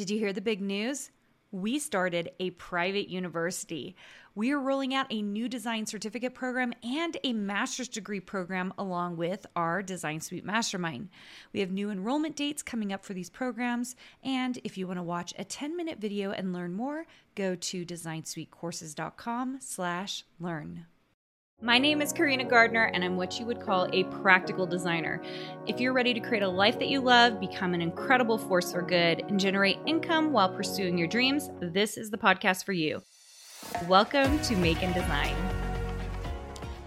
Did you hear the big news? We started a private university. We are rolling out a new design certificate program and a master's degree program along with our Design Suite Mastermind. We have new enrollment dates coming up for these programs, and if you want to watch a 10-minute video and learn more, go to designsuitecourses.com/learn. My name is Carina Gardner, and I'm what you would call a practical designer. If you're ready to create a life that you love, become an incredible force for good, and generate income while pursuing your dreams, this is the podcast for you. Welcome to Make and Design.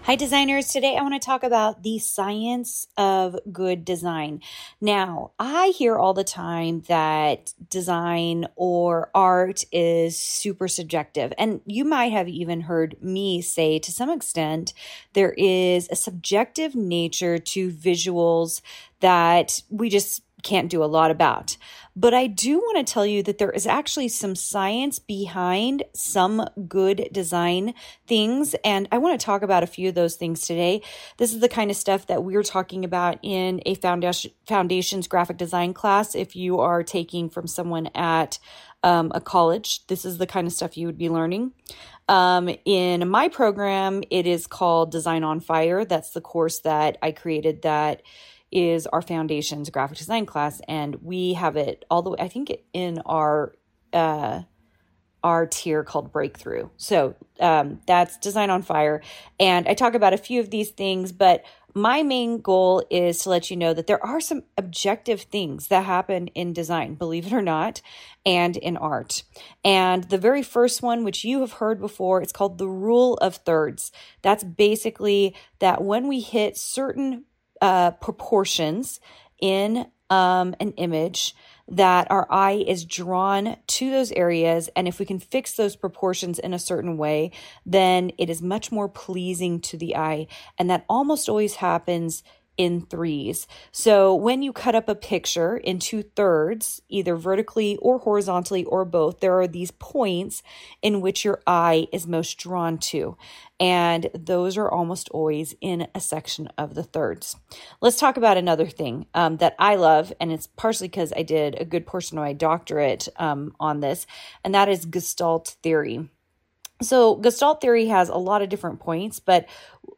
Hi, designers. Today I want to talk about the science of good design. Now, I hear all the time that design or art is super subjective. And you might have even heard me say to some extent there is a subjective nature to visuals that we just can't do a lot about. But I do want to tell you that there is actually some science behind some good design things. And I want to talk about a few of those things today. This is the kind of stuff that we're talking about in a foundation, foundations graphic design class. If you are taking from someone at um, a college, this is the kind of stuff you would be learning. Um, in my program, it is called Design on Fire. That's the course that I created that is our foundations graphic design class and we have it all the way i think in our uh our tier called breakthrough so um, that's design on fire and i talk about a few of these things but my main goal is to let you know that there are some objective things that happen in design, believe it or not, and in art. And the very first one, which you have heard before, it's called the rule of thirds. That's basically that when we hit certain uh, proportions in um, an image that our eye is drawn to those areas. And if we can fix those proportions in a certain way, then it is much more pleasing to the eye. And that almost always happens in threes. So when you cut up a picture in two thirds, either vertically or horizontally or both, there are these points in which your eye is most drawn to. And those are almost always in a section of the thirds. Let's talk about another thing um, that I love, and it's partially because I did a good portion of my doctorate um, on this, and that is Gestalt theory. So, Gestalt theory has a lot of different points, but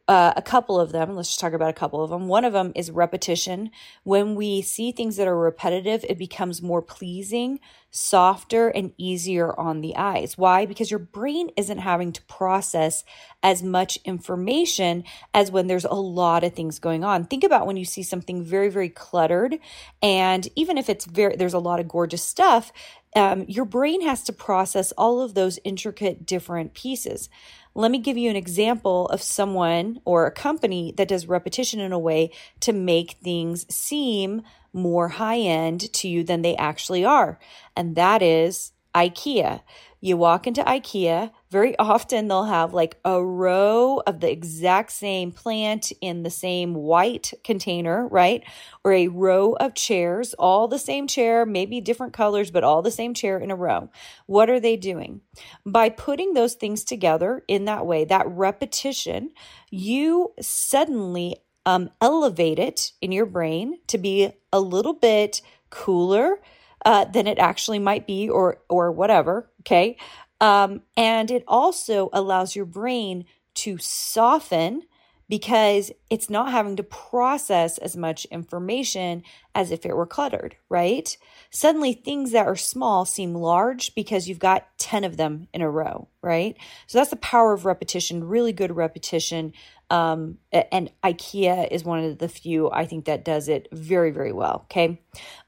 uh, a couple of them, let's just talk about a couple of them. One of them is repetition. When we see things that are repetitive, it becomes more pleasing, softer, and easier on the eyes. Why? Because your brain isn't having to process as much information as when there's a lot of things going on. Think about when you see something very, very cluttered, and even if it's very, there's a lot of gorgeous stuff, um, your brain has to process all of those intricate different pieces. Let me give you an example of someone or a company that does repetition in a way to make things seem more high end to you than they actually are. And that is IKEA. You walk into IKEA, very often they'll have like a row of the exact same plant in the same white container, right? Or a row of chairs, all the same chair, maybe different colors, but all the same chair in a row. What are they doing? By putting those things together in that way, that repetition, you suddenly um, elevate it in your brain to be a little bit cooler uh, than it actually might be, or or whatever. Okay, um, and it also allows your brain to soften because it's not having to process as much information as if it were cluttered, right? Suddenly, things that are small seem large because you've got 10 of them in a row, right? So that's the power of repetition, really good repetition. Um, and IKEA is one of the few I think that does it very, very well. Okay.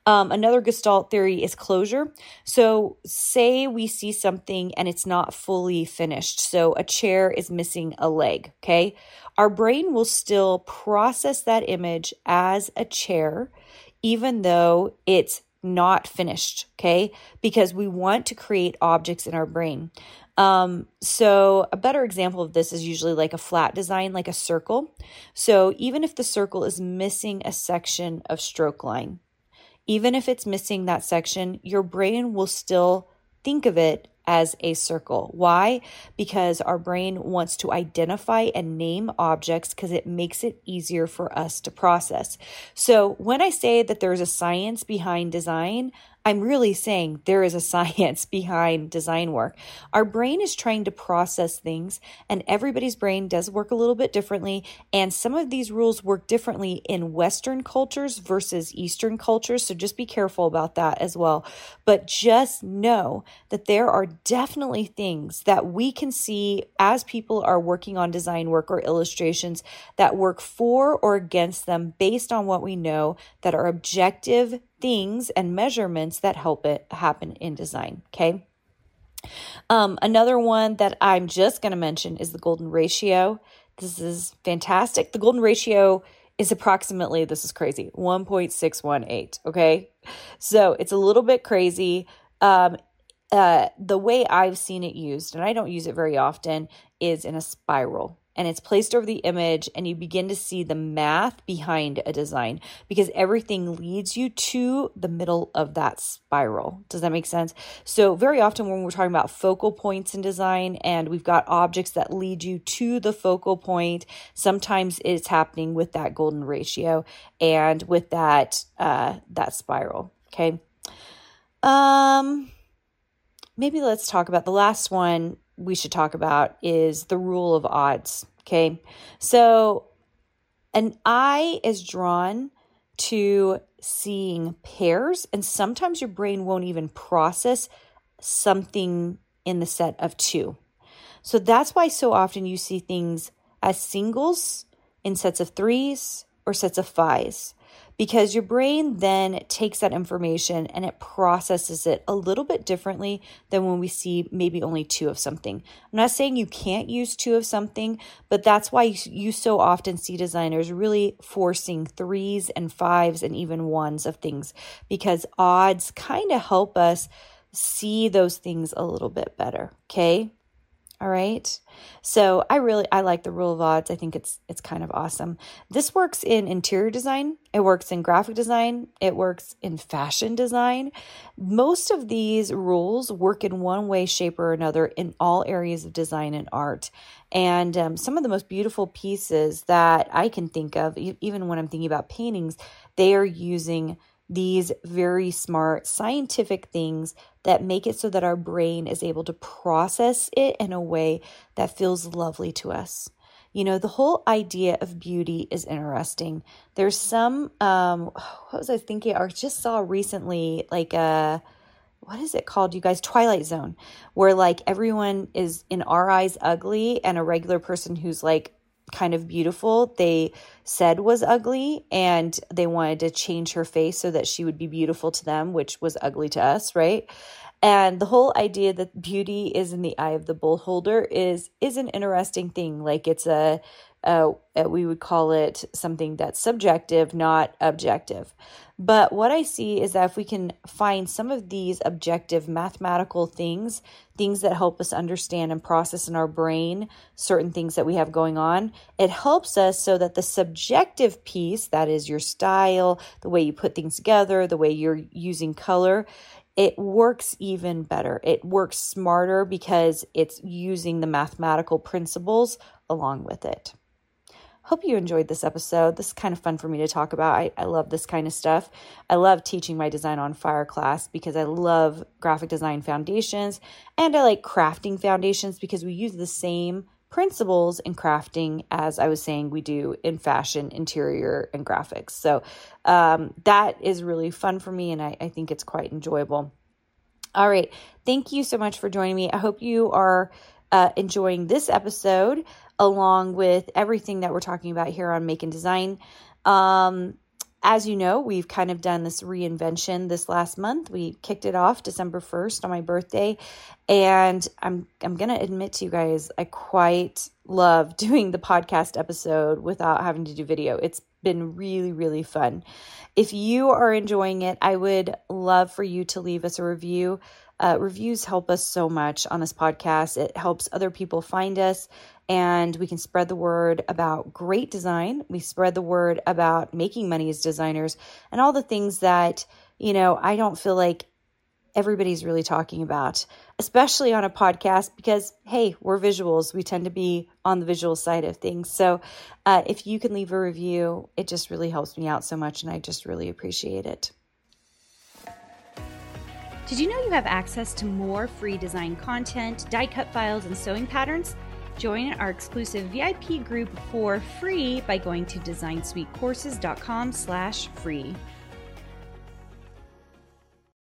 Um, another Gestalt theory is closure. So, say we see something and it's not fully finished. So, a chair is missing a leg. Okay. Our brain will still process that image as a chair, even though it's not finished. Okay. Because we want to create objects in our brain. Um, so a better example of this is usually like a flat design, like a circle. So even if the circle is missing a section of stroke line, even if it's missing that section, your brain will still think of it as a circle. Why? Because our brain wants to identify and name objects because it makes it easier for us to process. So when I say that there's a science behind design, I'm really saying there is a science behind design work. Our brain is trying to process things, and everybody's brain does work a little bit differently. And some of these rules work differently in Western cultures versus Eastern cultures. So just be careful about that as well. But just know that there are definitely things that we can see as people are working on design work or illustrations that work for or against them based on what we know that are objective things and measurements that help it happen in design. Okay. Um, another one that I'm just going to mention is the golden ratio. This is fantastic. The golden ratio is approximately, this is crazy, 1.618. Okay. So it's a little bit crazy. Um, uh, the way I've seen it used, and I don't use it very often, is in a spiral and it's placed over the image and you begin to see the math behind a design because everything leads you to the middle of that spiral. Does that make sense? So very often when we're talking about focal points in design and we've got objects that lead you to the focal point, sometimes it's happening with that golden ratio and with that uh that spiral. Okay. Um maybe let's talk about the last one we should talk about is the rule of odds. Okay. So an eye is drawn to seeing pairs, and sometimes your brain won't even process something in the set of two. So that's why so often you see things as singles in sets of threes or sets of fives because your brain then takes that information and it processes it a little bit differently than when we see maybe only two of something. I'm not saying you can't use two of something, but that's why you so often see designers really forcing threes and fives and even ones of things because odds kind of help us see those things a little bit better. Okay. All right. So I really I like the rule of odds. I think it's it's kind of awesome. This works in interior design, it works in graphic design, it works in fashion design. Most of these rules work in one way, shape, or another in all areas of design and art. And um, some of the most beautiful pieces that I can think of, even when I'm thinking about paintings, they are using these very smart scientific things that make it so that our brain is able to process it in a way that feels lovely to us. You know, the whole idea of beauty is interesting. There's some, um, what was I thinking? I just saw recently, like a, what is it called, you guys? Twilight Zone, where like everyone is in our eyes ugly and a regular person who's like kind of beautiful. They said was ugly and they wanted to change her face so that she would be beautiful to them which was ugly to us right and the whole idea that beauty is in the eye of the beholder is is an interesting thing. Like it's a, a, a we would call it something that's subjective not objective. But what I see is that if we can find some of these objective mathematical things, things that help us understand and process in our brain certain things that we have going on, it helps us so that the subjective piece, that is your style, the way you put things together, the way you're using color, it works even better. It works smarter because it's using the mathematical principles along with it. Hope you enjoyed this episode. This is kind of fun for me to talk about. I, I love this kind of stuff. I love teaching my design on fire class because I love graphic design foundations and I like crafting foundations because we use the same principles in crafting as I was saying we do in fashion, interior, and graphics. So um, that is really fun for me and I, I think it's quite enjoyable. All right. Thank you so much for joining me. I hope you are uh, enjoying this episode along with everything that we're talking about here on Make and Design. Um, as you know, we've kind of done this reinvention this last month. We kicked it off December 1st on my birthday, and I'm I'm going to admit to you guys I quite love doing the podcast episode without having to do video. It's been really really fun. If you are enjoying it, I would love for you to leave us a review. Uh, reviews help us so much on this podcast. It helps other people find us and we can spread the word about great design. We spread the word about making money as designers and all the things that, you know, I don't feel like everybody's really talking about, especially on a podcast because, hey, we're visuals. We tend to be on the visual side of things. So uh, if you can leave a review, it just really helps me out so much, and I just really appreciate it. Did you know you have access to more free design content, die cut files, and sewing patterns? Join our exclusive VIP group for free by going to designsuitecourses.com slash free.